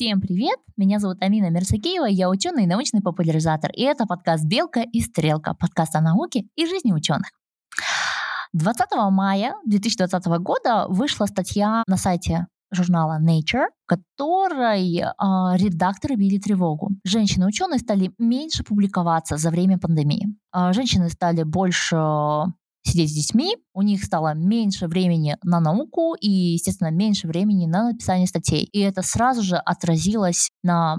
Всем привет! Меня зовут Амина Мерсакеева, я ученый и научный популяризатор, и это подкаст «Белка и стрелка», подкаст о науке и жизни ученых. 20 мая 2020 года вышла статья на сайте журнала Nature, в которой э, редакторы били тревогу. Женщины-ученые стали меньше публиковаться за время пандемии. Э, женщины стали больше сидеть с детьми, у них стало меньше времени на науку и, естественно, меньше времени на написание статей. И это сразу же отразилось на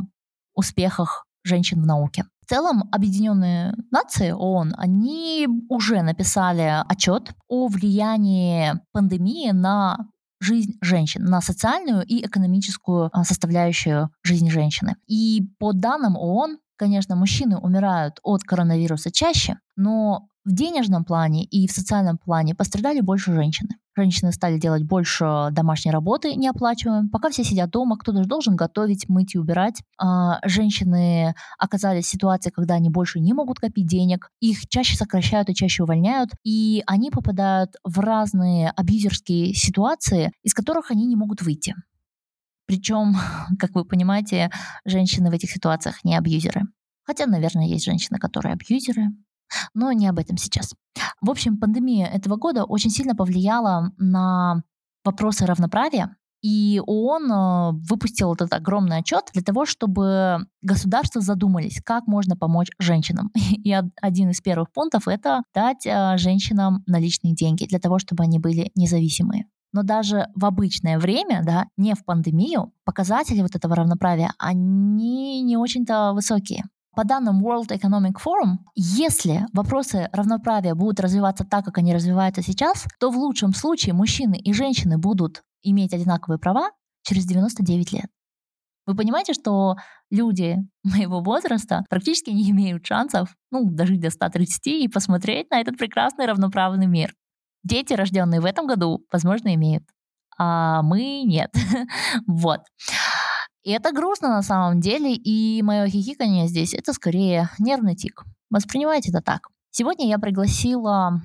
успехах женщин в науке. В целом, Объединенные Нации, ООН, они уже написали отчет о влиянии пандемии на жизнь женщин, на социальную и экономическую а, составляющую жизни женщины. И по данным ООН, конечно, мужчины умирают от коронавируса чаще, но в денежном плане и в социальном плане пострадали больше женщины. Женщины стали делать больше домашней работы неоплачиваемой. Пока все сидят дома, кто-то же должен готовить, мыть и убирать. А женщины оказались в ситуации, когда они больше не могут копить денег. Их чаще сокращают и чаще увольняют. И они попадают в разные абьюзерские ситуации, из которых они не могут выйти. Причем, как вы понимаете, женщины в этих ситуациях не абьюзеры. Хотя, наверное, есть женщины, которые абьюзеры, но не об этом сейчас. В общем, пандемия этого года очень сильно повлияла на вопросы равноправия, и ООН э, выпустил этот огромный отчет для того, чтобы государства задумались, как можно помочь женщинам. И один из первых пунктов — это дать э, женщинам наличные деньги для того, чтобы они были независимые. Но даже в обычное время, да, не в пандемию, показатели вот этого равноправия, они не очень-то высокие. По данным World Economic Forum, если вопросы равноправия будут развиваться так, как они развиваются сейчас, то в лучшем случае мужчины и женщины будут иметь одинаковые права через 99 лет. Вы понимаете, что люди моего возраста практически не имеют шансов ну, дожить до 130 и посмотреть на этот прекрасный равноправный мир. Дети, рожденные в этом году, возможно, имеют, а мы нет. вот. И это грустно на самом деле, и мое хихикание здесь — это скорее нервный тик. Воспринимайте это так. Сегодня я пригласила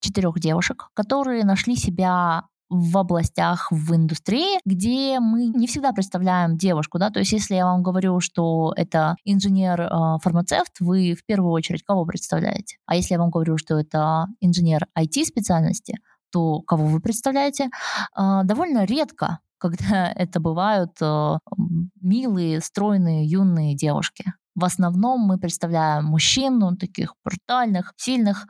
четырех девушек, которые нашли себя в областях в индустрии, где мы не всегда представляем девушку, да, то есть если я вам говорю, что это инженер-фармацевт, вы в первую очередь кого представляете? А если я вам говорю, что это инженер IT-специальности, то кого вы представляете? А, довольно редко когда это бывают э, милые, стройные, юные девушки. В основном мы представляем мужчин, ну, таких брутальных, сильных.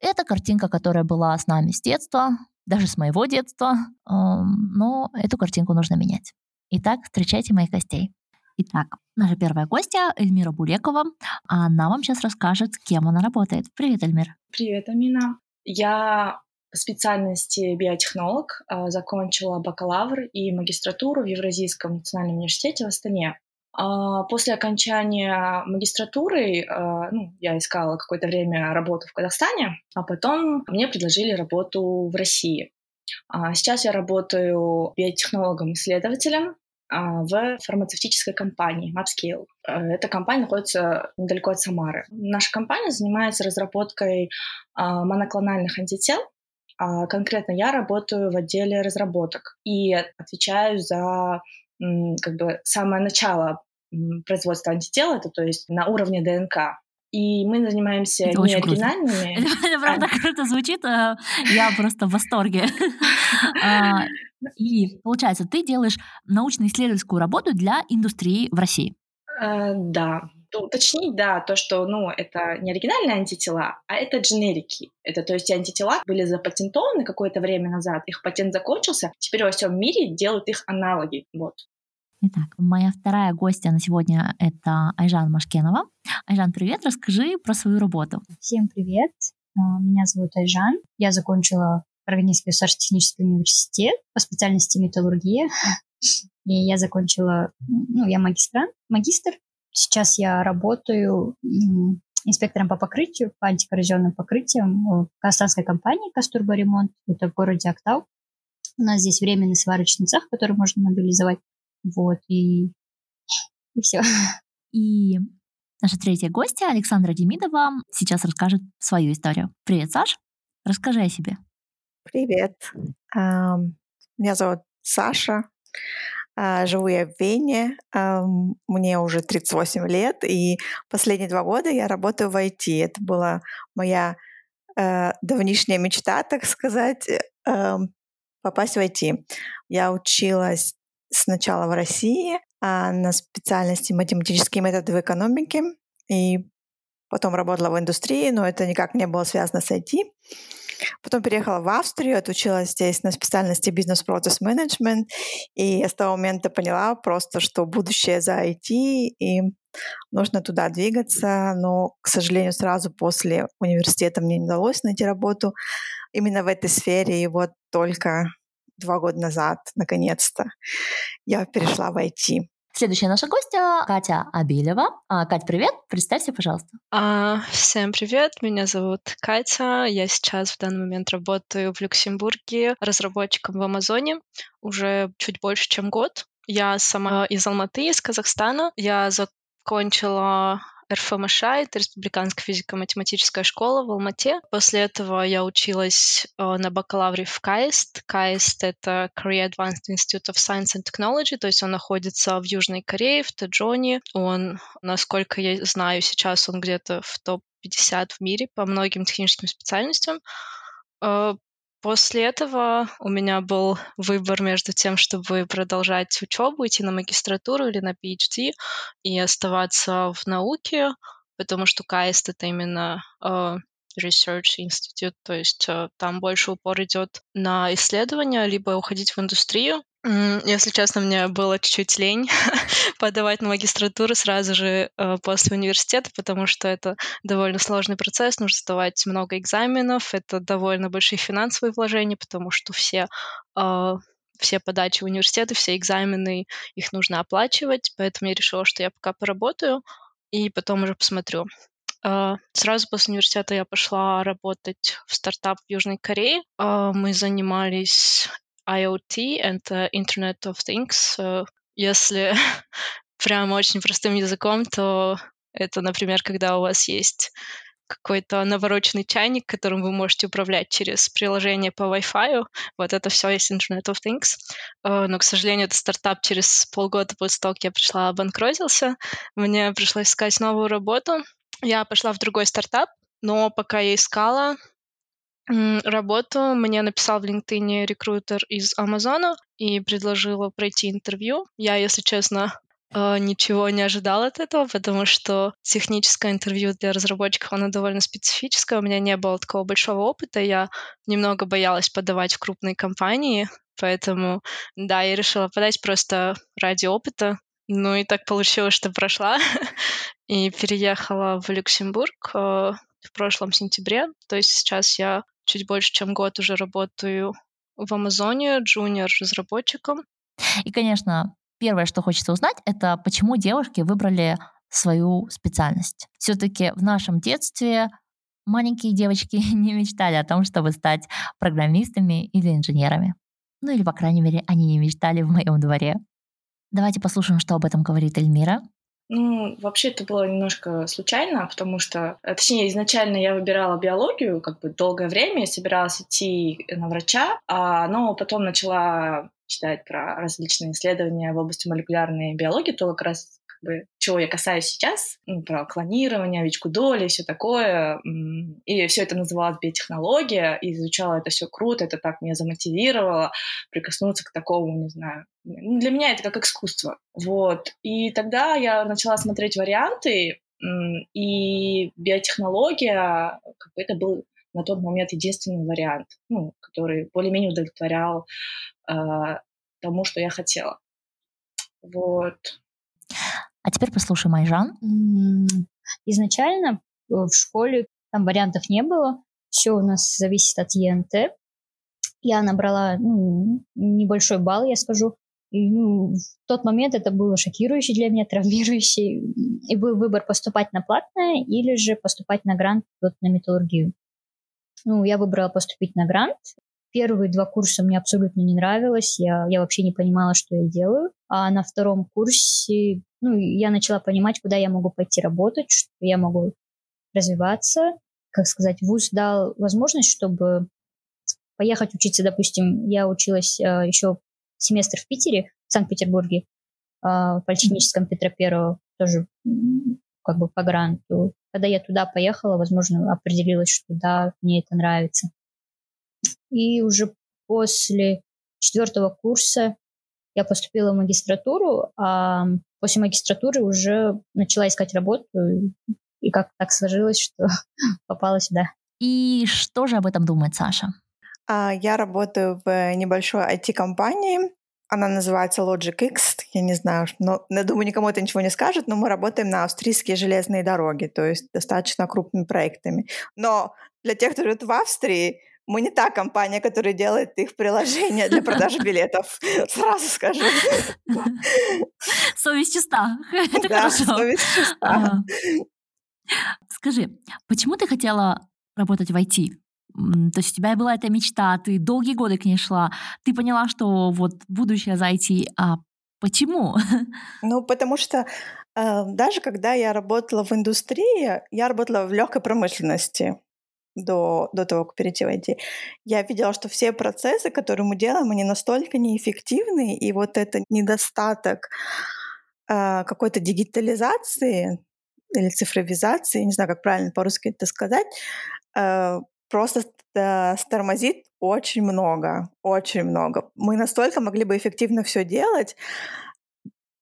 Это картинка, которая была с нами с детства, даже с моего детства, но эту картинку нужно менять. Итак, встречайте моих гостей. Итак, наша первая гостья Эльмира Булекова. Она вам сейчас расскажет, кем она работает. Привет, Эльмир. Привет, Амина. Я специальности биотехнолог, а, закончила бакалавр и магистратуру в Евразийском национальном университете в Астане. А, после окончания магистратуры а, ну, я искала какое-то время работу в Казахстане, а потом мне предложили работу в России. Сейчас я работаю биотехнологом-исследователем в фармацевтической компании MapScale. Эта компания находится недалеко от Самары. Наша компания занимается разработкой моноклональных антител конкретно я работаю в отделе разработок и отвечаю за как бы самое начало производства антител, это то есть на уровне ДНК. И мы занимаемся это не оригинальными. Круто. Это правда а... круто звучит. А, я просто в восторге. А, и получается, ты делаешь научно-исследовательскую работу для индустрии в России. Э, да, уточнить, да, то, что, ну, это не оригинальные антитела, а это дженерики. Это, то есть, антитела были запатентованы какое-то время назад, их патент закончился, теперь во всем мире делают их аналоги, вот. Итак, моя вторая гостья на сегодня — это Айжан Машкенова. Айжан, привет, расскажи про свою работу. Всем привет, а, меня зовут Айжан, я закончила Органический государственный университет по специальности металлургия. И я закончила, ну, я магистрант, магистр Сейчас я работаю инспектором по покрытию, по антикоррозионным покрытиям в казахстанской компании «Кастурба Ремонт». Это в городе Актау. У нас здесь временный сварочный цех, который можно мобилизовать. Вот, и, и все. И наша третья гостья, Александра Демидова, сейчас расскажет свою историю. Привет, Саш. Расскажи о себе. Привет. Меня зовут Саша. А, живу я в Вене, мне уже 38 лет, и последние два года я работаю в IT. Это была моя э, давнишняя мечта, так сказать, э, попасть в IT. Я училась сначала в России а, на специальности математические методы в экономике, и потом работала в индустрии, но это никак не было связано с IT. Потом переехала в Австрию, отучилась здесь на специальности бизнес-процесс менеджмент, и с того момента поняла просто, что будущее за IT, и нужно туда двигаться, но, к сожалению, сразу после университета мне не удалось найти работу именно в этой сфере, и вот только два года назад, наконец-то, я перешла в IT. Следующая наша гостья Катя Абилева. А, Катя, привет, представься, пожалуйста. А, всем привет, меня зовут Катя. Я сейчас в данный момент работаю в Люксембурге разработчиком в Амазоне уже чуть больше, чем год. Я сама из Алматы, из Казахстана. Я закончила РФМШ, это Республиканская физико-математическая школа в Алмате. После этого я училась э, на бакалавре в КАИСТ. КАИСТ — это Korea Advanced Institute of Science and Technology, то есть он находится в Южной Корее, в Таджоне. Он, насколько я знаю, сейчас он где-то в топ-50 в мире по многим техническим специальностям. Э, После этого у меня был выбор между тем, чтобы продолжать учебу, идти на магистратуру или на PhD и оставаться в науке, потому что КАИСТ — это именно uh, Research Institute, то есть uh, там больше упор идет на исследования, либо уходить в индустрию. Если честно, мне было чуть-чуть лень подавать на магистратуру сразу же э, после университета, потому что это довольно сложный процесс, нужно сдавать много экзаменов, это довольно большие финансовые вложения, потому что все э, все подачи в университеты, все экзамены, их нужно оплачивать, поэтому я решила, что я пока поработаю и потом уже посмотрю. Uh, сразу после университета я пошла работать в стартап в Южной Корее. Uh, мы занимались IoT and uh, Internet of Things. Uh, если прям очень простым языком, то это, например, когда у вас есть какой-то навороченный чайник, которым вы можете управлять через приложение по Wi-Fi. Вот это все есть Internet of Things. Uh, но, к сожалению, этот стартап через полгода после того, как я пришла, обанкротился. Мне пришлось искать новую работу. Я пошла в другой стартап, но пока я искала, работу. Мне написал в LinkedIn рекрутер из Амазона и предложила пройти интервью. Я, если честно, э, ничего не ожидала от этого, потому что техническое интервью для разработчиков, оно довольно специфическое. У меня не было такого большого опыта. Я немного боялась подавать в крупные компании, поэтому, да, я решила подать просто ради опыта. Ну и так получилось, что прошла и переехала в Люксембург э, в прошлом сентябре. То есть сейчас я чуть больше, чем год уже работаю в Амазоне джуниор-разработчиком. И, конечно, первое, что хочется узнать, это почему девушки выбрали свою специальность. Все-таки в нашем детстве маленькие девочки не мечтали о том, чтобы стать программистами или инженерами. Ну или, по крайней мере, они не мечтали в моем дворе. Давайте послушаем, что об этом говорит Эльмира. Ну, вообще это было немножко случайно, потому что, э, точнее, изначально я выбирала биологию, как бы долгое время, я собиралась идти на врача, а, но потом начала читать про различные исследования в области молекулярной биологии, то как раз бы, чего я касаюсь сейчас, ну, про клонирование, овечку доли, все такое. И все это называлось биотехнология, и изучала это все круто, это так меня замотивировало прикоснуться к такому, не знаю. Ну, для меня это как искусство. Вот. И тогда я начала смотреть варианты, и биотехнология, как бы это был на тот момент единственный вариант, ну, который более-менее удовлетворял э, тому, что я хотела. Вот. А теперь послушаем Майжан. Изначально э, в школе там вариантов не было. Все у нас зависит от ЕНТ. Я набрала ну, небольшой балл, я скажу. И, ну, в тот момент это было шокирующе для меня, травмирующе. И был выбор поступать на платное или же поступать на грант вот, на металлургию. Ну, я выбрала поступить на грант. Первые два курса мне абсолютно не нравилось, я, я вообще не понимала, что я делаю. А на втором курсе ну, я начала понимать, куда я могу пойти работать, что я могу развиваться. Как сказать, вуз дал возможность, чтобы поехать учиться, допустим, я училась э, еще семестр в Питере, Санкт-Петербурге, э, в Политехническом Петра Первого, тоже как бы по гранту. Когда я туда поехала, возможно, определилась, что да, мне это нравится. И уже после четвертого курса я поступила в магистратуру, а после магистратуры уже начала искать работу, и как так сложилось, что попала сюда. И что же об этом думает Саша? А, я работаю в небольшой IT-компании. Она называется Logic X. Я не знаю, но я думаю, никому это ничего не скажет, но мы работаем на австрийские железные дороги, то есть достаточно крупными проектами. Но для тех, кто живет в Австрии, мы не та компания, которая делает их приложение для продажи билетов. Сразу скажу. Совесть чиста. Это да, хорошо. совесть чиста. Скажи, почему ты хотела работать в IT? То есть у тебя была эта мечта, ты долгие годы к ней шла, ты поняла, что вот будущее за IT, а почему? Ну, потому что э, даже когда я работала в индустрии, я работала в легкой промышленности до, до того, как перейти в IT, я видела, что все процессы, которые мы делаем, они настолько неэффективны, и вот это недостаток э, какой-то дигитализации или цифровизации, не знаю, как правильно по-русски это сказать, э, просто э, тормозит очень много, очень много. Мы настолько могли бы эффективно все делать,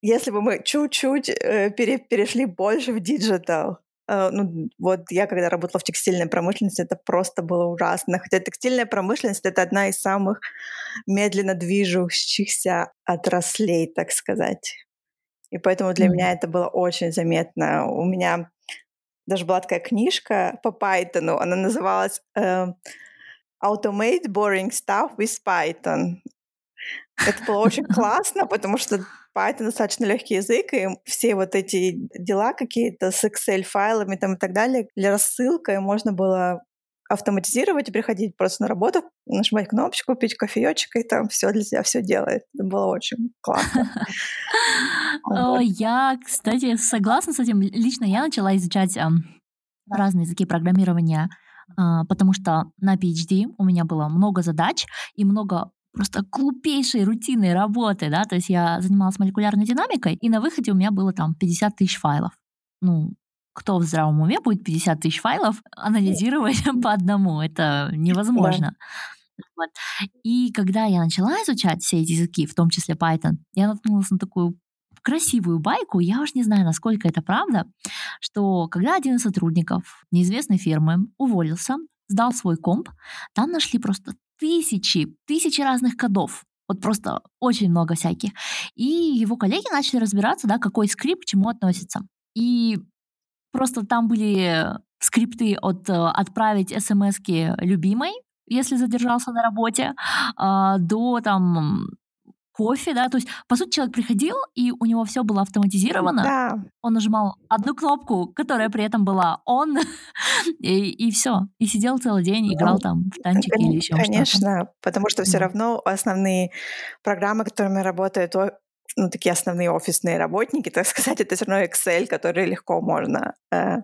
если бы мы чуть-чуть э, пере, перешли больше в digital. Э, ну, вот я когда работала в текстильной промышленности, это просто было ужасно. Хотя текстильная промышленность — это одна из самых медленно движущихся отраслей, так сказать. И поэтому для mm. меня это было очень заметно. У меня даже была такая книжка по Python, она называлась э, Automate Boring Stuff with Python. Это было очень классно, потому что Python достаточно легкий язык, и все вот эти дела какие-то с Excel-файлами там и так далее, для рассылкой можно было автоматизировать и приходить просто на работу, нажимать кнопочку, пить кофеечек, и там все для тебя все делает. Это было очень классно. Я, кстати, согласна с этим. Лично я начала изучать разные языки программирования, а, потому что на PhD у меня было много задач и много просто глупейшей рутинной работы, да, то есть я занималась молекулярной динамикой, и на выходе у меня было там 50 тысяч файлов. Ну, кто в здравом уме будет 50 тысяч файлов анализировать по одному? Это невозможно. Вот. И когда я начала изучать все эти языки, в том числе Python, я наткнулась на такую красивую байку, я уж не знаю, насколько это правда, что когда один из сотрудников неизвестной фирмы уволился, сдал свой комп, там нашли просто тысячи, тысячи разных кодов. Вот просто очень много всяких. И его коллеги начали разбираться, да, какой скрипт к чему относится. И Просто там были скрипты от э, отправить смс любимой, если задержался на работе, а, до там кофе, да, то есть, по сути, человек приходил, и у него все было автоматизировано. Да. Он нажимал одну кнопку, которая при этом была он, и, и все. И сидел целый день, играл там в танчики или еще что-то. Конечно, потому что все равно основные программы, которыми работают ну, такие основные офисные работники, так сказать, это все равно Excel, который легко можно э,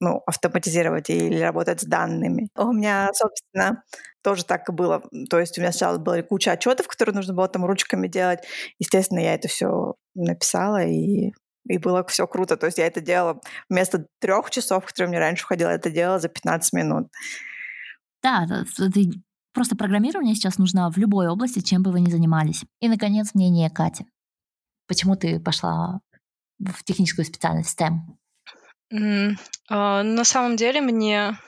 ну, автоматизировать или работать с данными. У меня, собственно, тоже так и было. То есть у меня сначала была куча отчетов, которые нужно было там ручками делать. Естественно, я это все написала и и было все круто. То есть я это делала вместо трех часов, которые мне раньше уходило, это делала за 15 минут. Да, ты просто программирование сейчас нужно в любой области, чем бы вы ни занимались. И, наконец, мнение Кати. Почему ты пошла в техническую специальность STEM? Uh, на самом деле мне,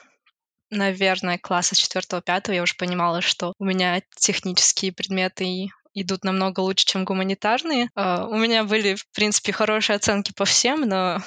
наверное, класса 4-5 я уже понимала, что у меня технические предметы идут намного лучше, чем гуманитарные. Uh, у меня были, в принципе, хорошие оценки по всем, но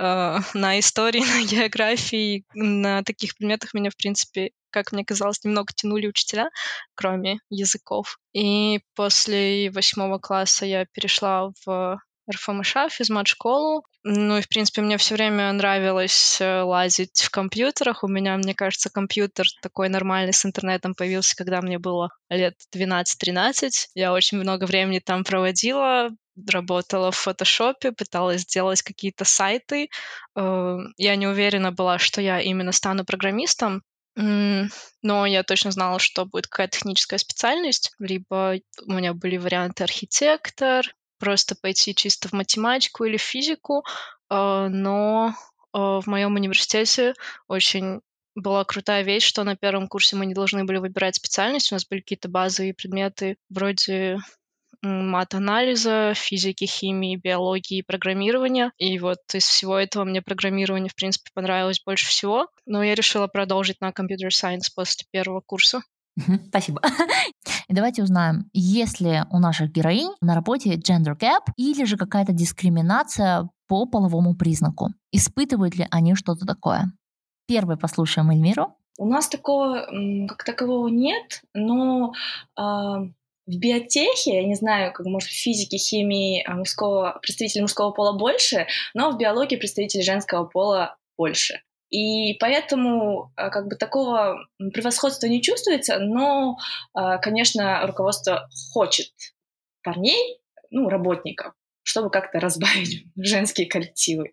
uh, на истории, на географии, на таких предметах меня, в принципе, как мне казалось, немного тянули учителя, кроме языков. И после восьмого класса я перешла в РФМШ, физмат-школу. Ну и, в принципе, мне все время нравилось э, лазить в компьютерах. У меня, мне кажется, компьютер такой нормальный с интернетом появился, когда мне было лет 12-13. Я очень много времени там проводила, работала в фотошопе, пыталась сделать какие-то сайты. Э, я не уверена была, что я именно стану программистом, но я точно знала, что будет какая-то техническая специальность, либо у меня были варианты архитектор, просто пойти чисто в математику или физику, а, но а, в моем университете очень была крутая вещь, что на первом курсе мы не должны были выбирать специальность, у нас были какие-то базовые предметы вроде мат-анализа, физики, химии, биологии программирования. И вот из всего этого мне программирование, в принципе, понравилось больше всего. Но я решила продолжить на Computer Science после первого курса. Спасибо. И давайте узнаем, есть ли у наших героинь на работе gender gap или же какая-то дискриминация по половому признаку. Испытывают ли они что-то такое? Первый послушаем Эльмиру. У нас такого как такового нет, но э, в биотехе, я не знаю, как может в физике, химии а, мужского, представителей мужского пола больше, но в биологии представителей женского пола больше. И поэтому а, как бы такого превосходства не чувствуется, но, а, конечно, руководство хочет парней, ну, работников, чтобы как-то разбавить женские коллективы.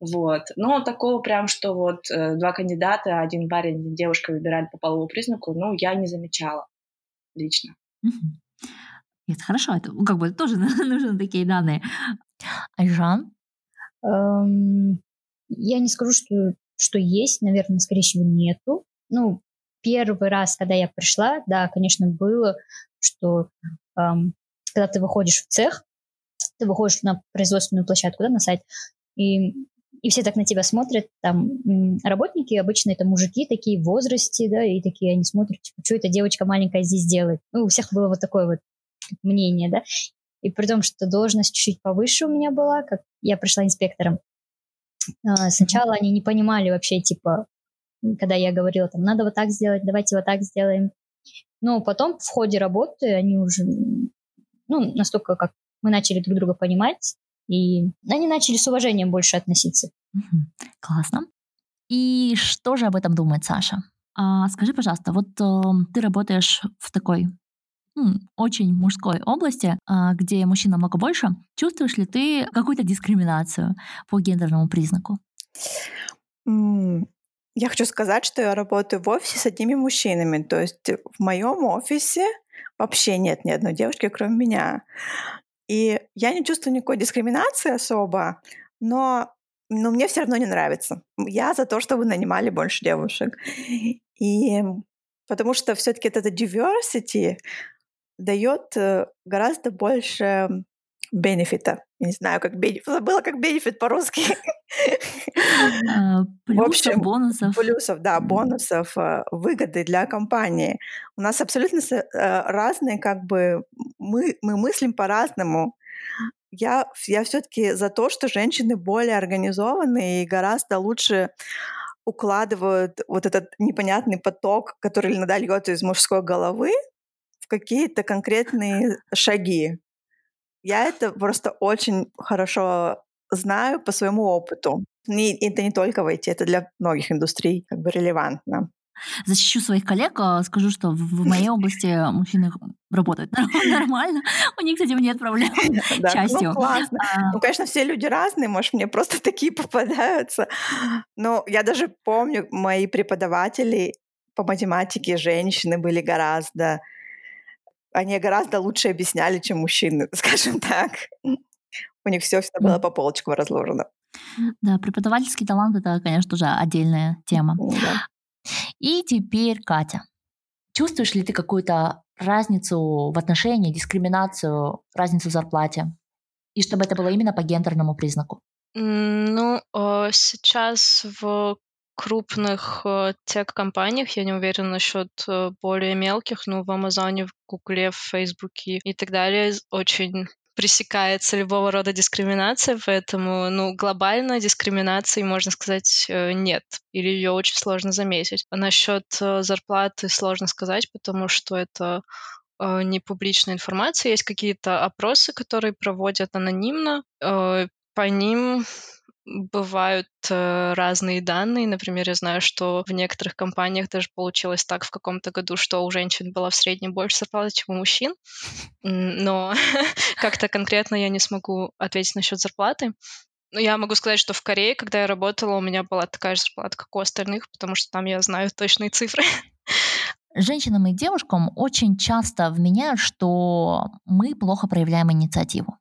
Вот. Но такого прям, что вот э, два кандидата, один парень, один девушка выбирали по половому признаку, ну, я не замечала лично. Это хорошо, это ну, как бы тоже нужны такие данные. Айжан? Эм, я не скажу, что, что есть, наверное, скорее всего, нету. Ну, первый раз, когда я пришла, да, конечно, было, что эм, когда ты выходишь в цех, ты выходишь на производственную площадку, да, на сайт, и, и все так на тебя смотрят, там, работники обычно это мужики такие в возрасте, да, и такие они смотрят, типа, что эта девочка маленькая здесь делает. Ну, у всех было вот такое вот мнение, да, и при том, что должность чуть-чуть повыше у меня была, как я пришла инспектором, сначала они не понимали вообще, типа, когда я говорила, там, надо вот так сделать, давайте вот так сделаем. Но потом в ходе работы они уже, ну, настолько как мы начали друг друга понимать, и они начали с уважением больше относиться. Классно. И что же об этом думает Саша? А, скажи, пожалуйста, вот э, ты работаешь в такой очень мужской области, а, где мужчин намного больше, чувствуешь ли ты какую-то дискриминацию по гендерному признаку? Я хочу сказать, что я работаю в офисе с одними мужчинами. То есть в моем офисе вообще нет ни одной девушки, кроме меня. И я не чувствую никакой дискриминации особо, но, но мне все равно не нравится. Я за то, чтобы нанимали больше девушек. И потому что все-таки это diversity, дает э, гораздо больше бенефита. Не знаю, как бенефит. Забыла, как бенефит по-русски. А, плюсов, бонусов. Плюсов, да, бонусов, э, выгоды для компании. У нас абсолютно э, разные, как бы, мы, мы мыслим по-разному. Я, я все-таки за то, что женщины более организованы и гораздо лучше укладывают вот этот непонятный поток, который иногда льется из мужской головы, какие-то конкретные шаги. Я это просто очень хорошо знаю по своему опыту. И это не только в IT, это для многих индустрий как бы релевантно. Защищу своих коллег, а, скажу, что в моей области мужчины работают нормально. У них с этим нет проблем. Да, частью. Ну, классно. А... Ну, конечно, все люди разные, может, мне просто такие попадаются. Но я даже помню, мои преподаватели по математике женщины были гораздо они гораздо лучше объясняли, чем мужчины, скажем так. У них все всегда было по полочкам разложено. Да, преподавательский талант это, конечно, тоже отдельная тема. Да. И теперь Катя. Чувствуешь ли ты какую-то разницу в отношении, дискриминацию, разницу в зарплате? И чтобы это было именно по гендерному признаку? Ну, э, сейчас в крупных э, тех-компаниях, я не уверена насчет э, более мелких, но в Амазоне, в Гугле, в Фейсбуке и так далее очень пресекается любого рода дискриминация, поэтому, ну, глобально дискриминации, можно сказать, э, нет, или ее очень сложно заметить. Насчет зарплаты сложно сказать, потому что это не публичная информация, есть какие-то опросы, которые проводят анонимно, по ним бывают э, разные данные. Например, я знаю, что в некоторых компаниях даже получилось так в каком-то году, что у женщин была в среднем больше зарплата, чем у мужчин. Но как-то конкретно я не смогу ответить насчет зарплаты. Ну, я могу сказать, что в Корее, когда я работала, у меня была такая же зарплата, как у остальных, потому что там я знаю точные цифры. Женщинам и девушкам очень часто вменяют, что мы плохо проявляем инициативу.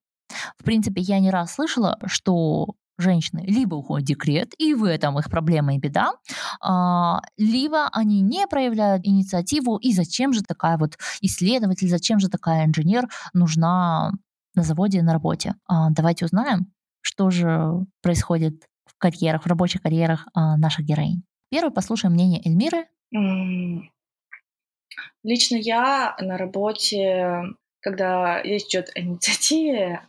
В принципе, я не раз слышала, что женщины либо уходят в декрет, и в этом их проблема и беда, а, либо они не проявляют инициативу, и зачем же такая вот исследователь, зачем же такая инженер нужна на заводе, на работе. А, давайте узнаем, что же происходит в карьерах, в рабочих карьерах а, наших героинь. Первый послушаем мнение Эльмиры. Лично я на работе, когда речь идет о инициативе,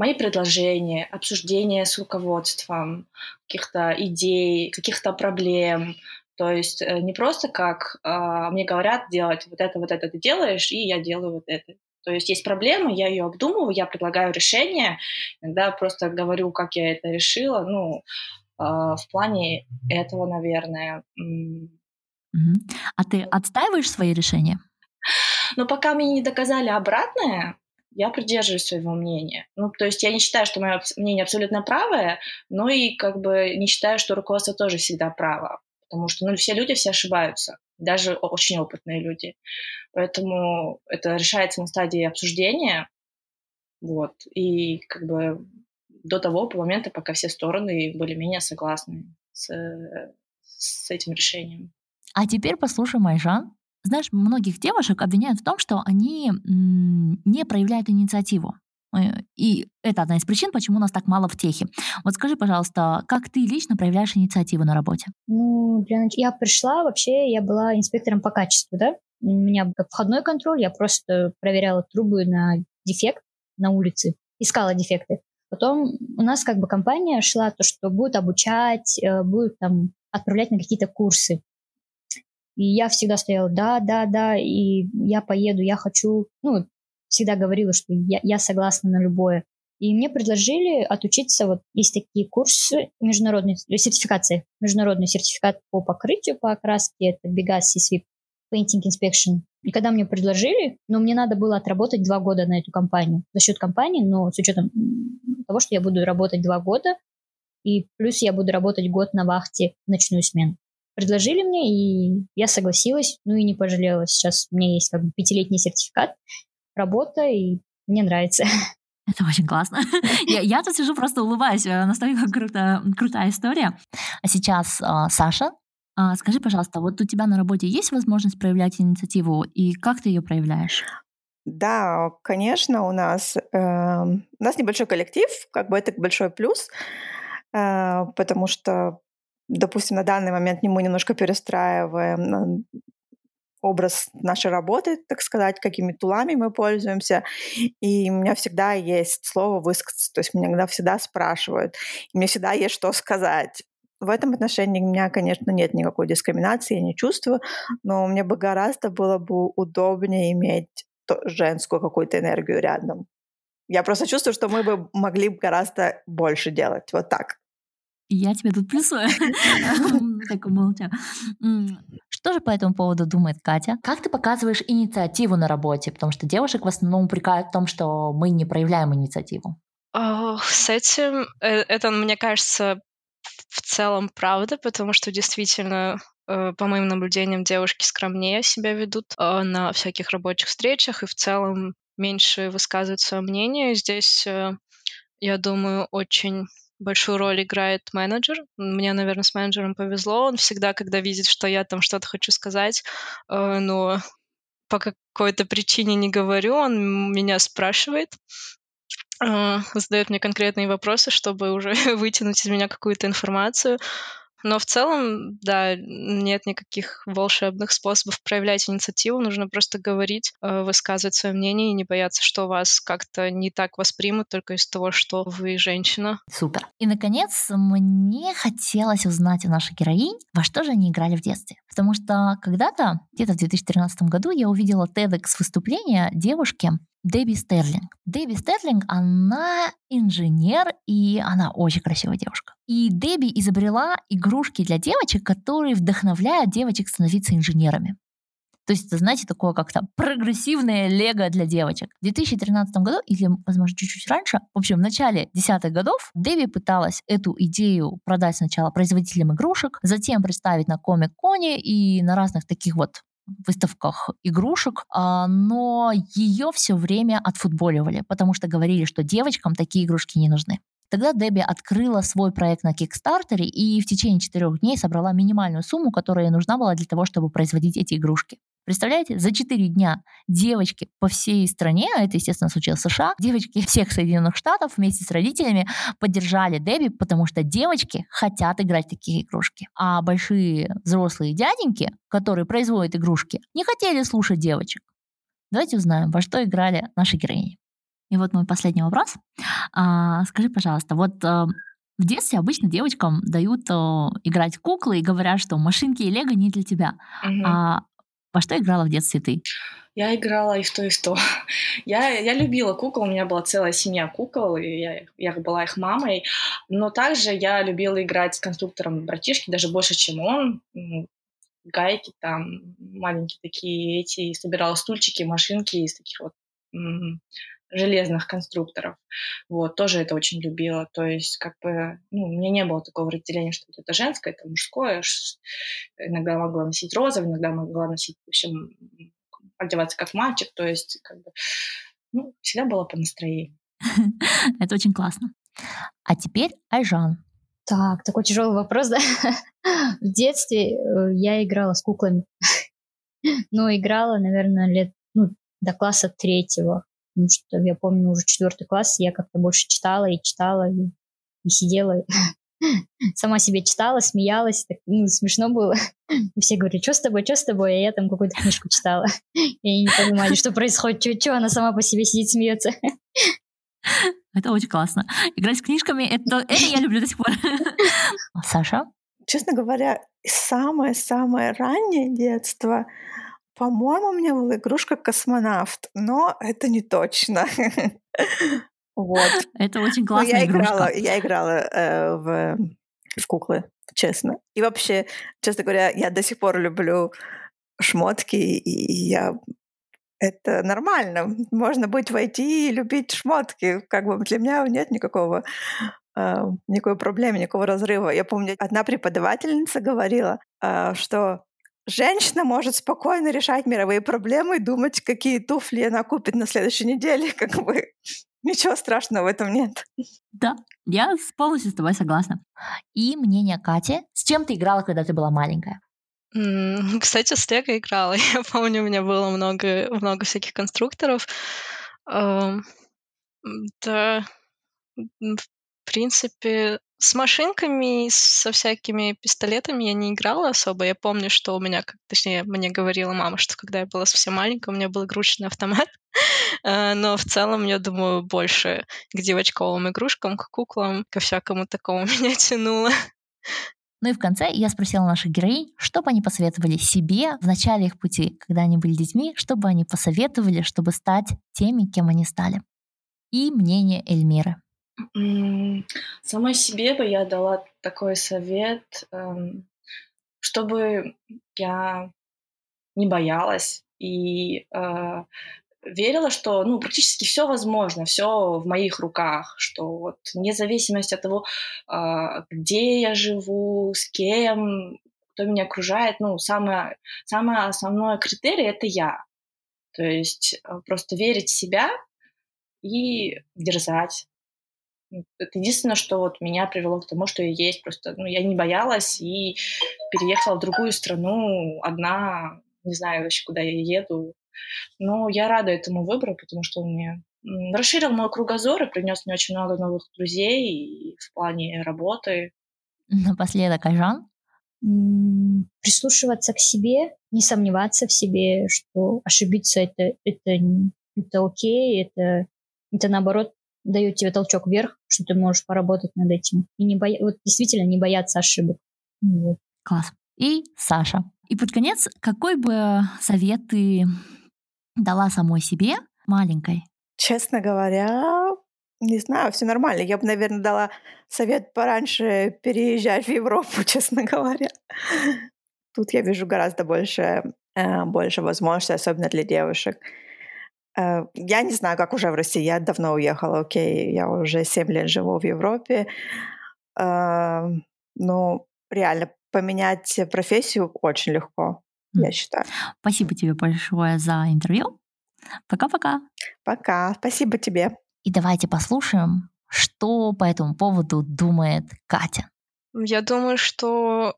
мои предложения, обсуждения с руководством, каких-то идей, каких-то проблем. То есть э, не просто как э, мне говорят делать вот это, вот это ты делаешь, и я делаю вот это. То есть есть проблема, я ее обдумываю, я предлагаю решение, иногда просто говорю, как я это решила, ну, э, в плане этого, наверное. А ты отстаиваешь свои решения? Но пока мне не доказали обратное, я придерживаюсь своего мнения. Ну, то есть я не считаю, что мое мнение абсолютно правое, но и как бы не считаю, что руководство тоже всегда право. Потому что ну, все люди все ошибаются, даже очень опытные люди. Поэтому это решается на стадии обсуждения. Вот. И как бы до того по момента, пока все стороны более-менее согласны с, с этим решением. А теперь послушаем Айжан, знаешь, многих девушек обвиняют в том, что они не проявляют инициативу. Э, и это одна из причин, почему у нас так мало в техе. Вот скажи, пожалуйста, как ты лично проявляешь инициативу на работе? Ну, я пришла, вообще я была инспектором по качеству, да? У меня был входной контроль, я просто проверяла трубы на дефект на улице, искала дефекты. Потом у нас как бы компания шла то, что будет обучать, э, будет там отправлять на какие-то курсы. И я всегда стояла, да, да, да, и я поеду, я хочу, ну, всегда говорила, что я, я согласна на любое. И мне предложили отучиться, вот есть такие курсы международной сертификации, международный сертификат по покрытию, по окраске, это BGAS CSWIP, Painting Inspection. И когда мне предложили, ну, мне надо было отработать два года на эту компанию, за счет компании, но с учетом того, что я буду работать два года, и плюс я буду работать год на вахте в ночную смену предложили мне, и я согласилась, ну и не пожалела. Сейчас у меня есть как бы пятилетний сертификат, работа, и мне нравится. Это очень классно. я, я тут сижу, просто улыбаюсь. Э, настолько круто, крутая история. А сейчас э, Саша. Э, скажи, пожалуйста, вот у тебя на работе есть возможность проявлять инициативу, и как ты ее проявляешь? Да, конечно, у нас, э, у нас небольшой коллектив, как бы это большой плюс, э, потому что допустим, на данный момент мы немножко перестраиваем образ нашей работы, так сказать, какими тулами мы пользуемся. И у меня всегда есть слово высказаться. То есть меня всегда спрашивают. И мне всегда есть что сказать. В этом отношении у меня, конечно, нет никакой дискриминации, я не чувствую, но мне бы гораздо было бы удобнее иметь женскую какую-то энергию рядом. Я просто чувствую, что мы бы могли гораздо больше делать. Вот так я тебе тут плюсую. Так молча. Что же по этому поводу думает Катя? Как ты показываешь инициативу на работе? Потому что девушек в основном упрекают в том, что мы не проявляем инициативу. С этим, э, это, мне кажется, в целом правда, потому что действительно э, по моим наблюдениям, девушки скромнее себя ведут э, на всяких рабочих встречах и в целом меньше высказывают свое мнение. Здесь, я думаю, очень большую роль играет менеджер. Мне, наверное, с менеджером повезло. Он всегда, когда видит, что я там что-то хочу сказать, э, но по какой-то причине не говорю, он меня спрашивает, э, задает мне конкретные вопросы, чтобы уже вытянуть из меня какую-то информацию. Но в целом, да, нет никаких волшебных способов проявлять инициативу. Нужно просто говорить, э, высказывать свое мнение и не бояться, что вас как-то не так воспримут только из того, что вы женщина. Супер. И, наконец, мне хотелось узнать у наших героинь, во что же они играли в детстве. Потому что когда-то, где-то в 2013 году, я увидела TEDx выступление девушки, Дебби Стерлинг. Дебби Стерлинг, она инженер, и она очень красивая девушка. И Дебби изобрела игрушки для девочек, которые вдохновляют девочек становиться инженерами. То есть, это, знаете, такое как-то прогрессивное лего для девочек. В 2013 году, или, возможно, чуть-чуть раньше, в общем, в начале десятых годов Дэви пыталась эту идею продать сначала производителям игрушек, затем представить на комик-коне и на разных таких вот выставках игрушек, а, но ее все время отфутболивали, потому что говорили, что девочкам такие игрушки не нужны. Тогда Дебби открыла свой проект на Кикстартере и в течение четырех дней собрала минимальную сумму, которая ей нужна была для того, чтобы производить эти игрушки. Представляете, за 4 дня девочки по всей стране, а это, естественно, случилось в США, девочки всех Соединенных Штатов вместе с родителями поддержали Дебби, потому что девочки хотят играть в такие игрушки. А большие взрослые дяденьки, которые производят игрушки, не хотели слушать девочек. Давайте узнаем, во что играли наши героини. И вот мой последний вопрос. А, скажи, пожалуйста, вот а, в детстве обычно девочкам дают а, играть в куклы и говорят, что машинки и лего не для тебя. Угу. А во что играла в детстве ты? Я играла и в то, и в то. Я, я любила кукол, у меня была целая семья кукол, и я, я была их мамой. Но также я любила играть с конструктором братишки, даже больше, чем он. Гайки там, маленькие такие эти, собирала стульчики, машинки из таких вот железных конструкторов. Вот, тоже это очень любила. То есть, как бы, ну, у меня не было такого разделения, что это женское, это мужское. Иногда могла носить розовый, иногда могла носить, в общем, одеваться как мальчик. То есть, как бы, ну, всегда было по настроению. Это очень классно. А теперь Айжан. Так, такой тяжелый вопрос, да? В детстве э, я играла с куклами. Ну, играла, наверное, лет ну, до класса третьего потому что я помню уже четвертый класс, я как-то больше читала и читала, и, и сидела, сама себе читала, смеялась, так, ну, смешно было. Все говорят, что с тобой, что с тобой, а я там какую-то книжку читала. И не понимали, что происходит, что она сама по себе сидит, смеется. Это очень классно. Играть с книжками, это, это я люблю до сих пор. Саша? Честно говоря, самое-самое раннее детство по-моему, у меня была игрушка космонавт, но это не точно. Вот. Это очень классная я играла, я играла э, в, в куклы, честно. И вообще, честно говоря, я до сих пор люблю шмотки, и я это нормально. Можно быть войти и любить шмотки. Как бы для меня нет никакого э, никакой проблемы, никакого разрыва. Я помню, одна преподавательница говорила, э, что женщина может спокойно решать мировые проблемы и думать, какие туфли она купит на следующей неделе. Как бы ничего страшного в этом нет. Да, я полностью с тобой согласна. И мнение Кати. С чем ты играла, когда ты была маленькая? Кстати, с Лего играла. Я помню, у меня было много, много всяких конструкторов. Да, в принципе, с машинками, со всякими пистолетами я не играла особо. Я помню, что у меня, точнее, мне говорила мама, что когда я была совсем маленькая, у меня был игрушечный автомат. Э, но в целом, я думаю, больше к девочковым игрушкам, к куклам, ко всякому такому меня тянуло. Ну и в конце я спросила наших героинь, что бы они посоветовали себе в начале их пути, когда они были детьми, что бы они посоветовали, чтобы стать теми, кем они стали. И мнение Эльмиры. Самой себе бы я дала такой совет, эм, чтобы я не боялась и э, верила, что ну, практически все возможно, все в моих руках, что вот вне зависимости от того, а, где я живу, с кем, кто меня окружает, ну, самое, самое основное критерий — это я. То есть э, просто верить в себя и дерзать, это единственное, что вот меня привело к тому, что я есть. Просто ну, я не боялась и переехала в другую страну одна, не знаю вообще, куда я еду. Но я рада этому выбору, потому что он мне расширил мой кругозор и принес мне очень много новых друзей в плане работы. Напоследок, Айжан? Прислушиваться к себе, не сомневаться в себе, что ошибиться это, это, это окей, это, это наоборот дает тебе толчок вверх, что ты можешь поработать над этим. И не боя... вот действительно не бояться ошибок. Вот. Класс. И Саша. И под конец, какой бы совет ты дала самой себе маленькой? Честно говоря, не знаю, все нормально. Я бы, наверное, дала совет пораньше переезжать в Европу, честно говоря. Тут я вижу гораздо больше э, больше возможностей, особенно для девушек. Э, я не знаю, как уже в России, я давно уехала, окей, я уже 7 лет живу в Европе. Э, ну, реально, поменять профессию очень легко, я считаю. Спасибо тебе большое за интервью. Пока-пока. Пока. Спасибо тебе. И давайте послушаем, что по этому поводу думает Катя. Я думаю, что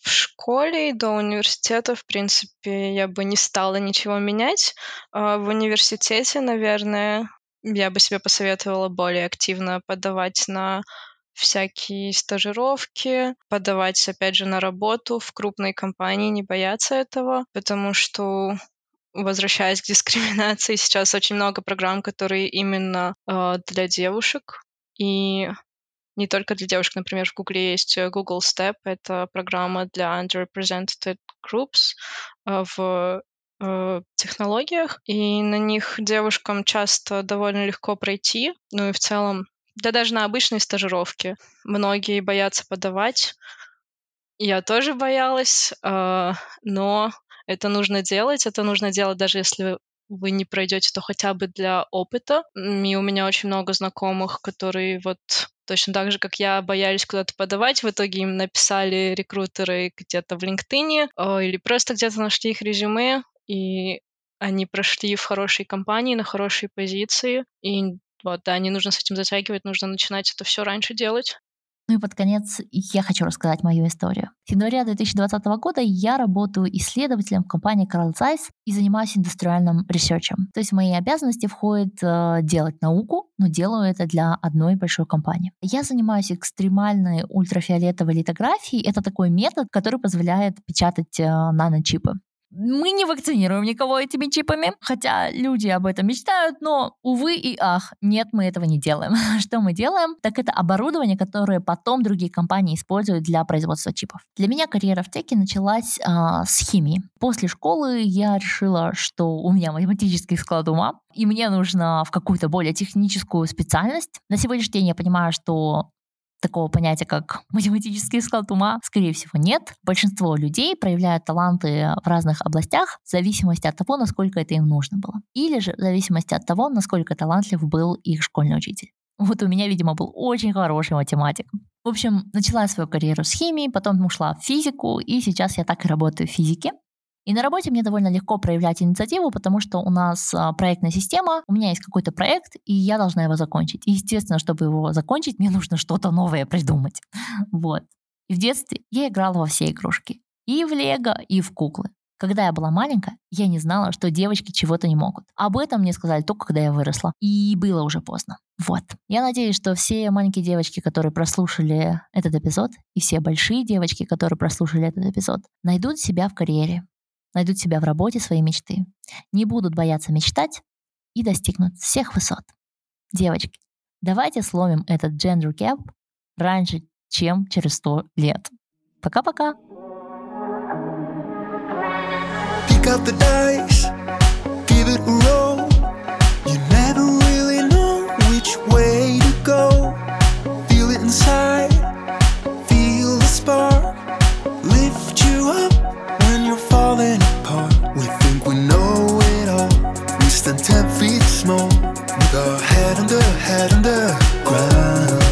в школе и до университета, в принципе, я бы не стала ничего менять. А в университете, наверное, я бы себе посоветовала более активно подавать на всякие стажировки, подавать, опять же, на работу в крупной компании, не бояться этого, потому что возвращаясь к дискриминации, сейчас очень много программ, которые именно э, для девушек. И не только для девушек. Например, в Google есть э, Google Step. Это программа для underrepresented groups э, в э, технологиях, и на них девушкам часто довольно легко пройти. Ну и в целом, да даже на обычной стажировке многие боятся подавать. Я тоже боялась, но это нужно делать. Это нужно делать даже если вы не пройдете, то хотя бы для опыта. И у меня очень много знакомых, которые вот точно так же, как я, боялись куда-то подавать. В итоге им написали рекрутеры где-то в LinkedIn или просто где-то нашли их резюме, и они прошли в хорошей компании, на хорошей позиции. И вот, да, не нужно с этим затягивать, нужно начинать это все раньше делать. Ну и под конец я хочу рассказать мою историю. С января 2020 года я работаю исследователем в компании Carl Zeiss и занимаюсь индустриальным ресерчем. То есть в мои обязанности входит э, делать науку, но делаю это для одной большой компании. Я занимаюсь экстремальной ультрафиолетовой литографией. Это такой метод, который позволяет печатать э, наночипы. Мы не вакцинируем никого этими чипами, хотя люди об этом мечтают, но, увы и ах, нет, мы этого не делаем. Что мы делаем? Так это оборудование, которое потом другие компании используют для производства чипов. Для меня карьера в теке началась а, с химии. После школы я решила, что у меня математический склад ума, и мне нужно в какую-то более техническую специальность. На сегодняшний день я понимаю, что такого понятия, как математический склад ума, скорее всего, нет. Большинство людей проявляют таланты в разных областях в зависимости от того, насколько это им нужно было. Или же в зависимости от того, насколько талантлив был их школьный учитель. Вот у меня, видимо, был очень хороший математик. В общем, начала свою карьеру с химии, потом ушла в физику, и сейчас я так и работаю в физике. И на работе мне довольно легко проявлять инициативу, потому что у нас а, проектная система, у меня есть какой-то проект, и я должна его закончить. И, естественно, чтобы его закончить, мне нужно что-то новое придумать. Вот. И в детстве я играла во все игрушки. И в лего, и в куклы. Когда я была маленькая, я не знала, что девочки чего-то не могут. Об этом мне сказали только, когда я выросла. И было уже поздно. Вот. Я надеюсь, что все маленькие девочки, которые прослушали этот эпизод, и все большие девочки, которые прослушали этот эпизод, найдут себя в карьере, найдут себя в работе своей мечты, не будут бояться мечтать и достигнут всех высот. Девочки, давайте сломим этот gender gap раньше, чем через сто лет. Пока-пока! Inside, small, with our head under, head under ground.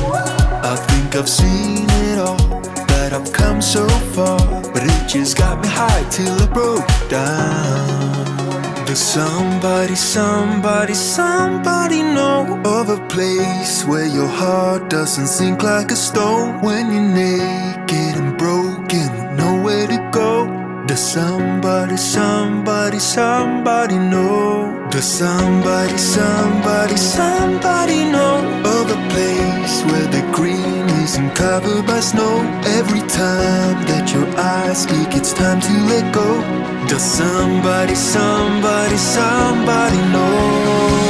I think I've seen it all, that I've come so far, but it just got me high till I broke down. Does somebody, somebody, somebody know of a place where your heart doesn't sink like a stone when you're naked and broken nowhere to go? Does somebody, somebody, somebody know? Does somebody, somebody, somebody know of a place where the green isn't covered by snow? Every time that your eyes speak, it's time to let go. Does somebody, somebody, somebody know?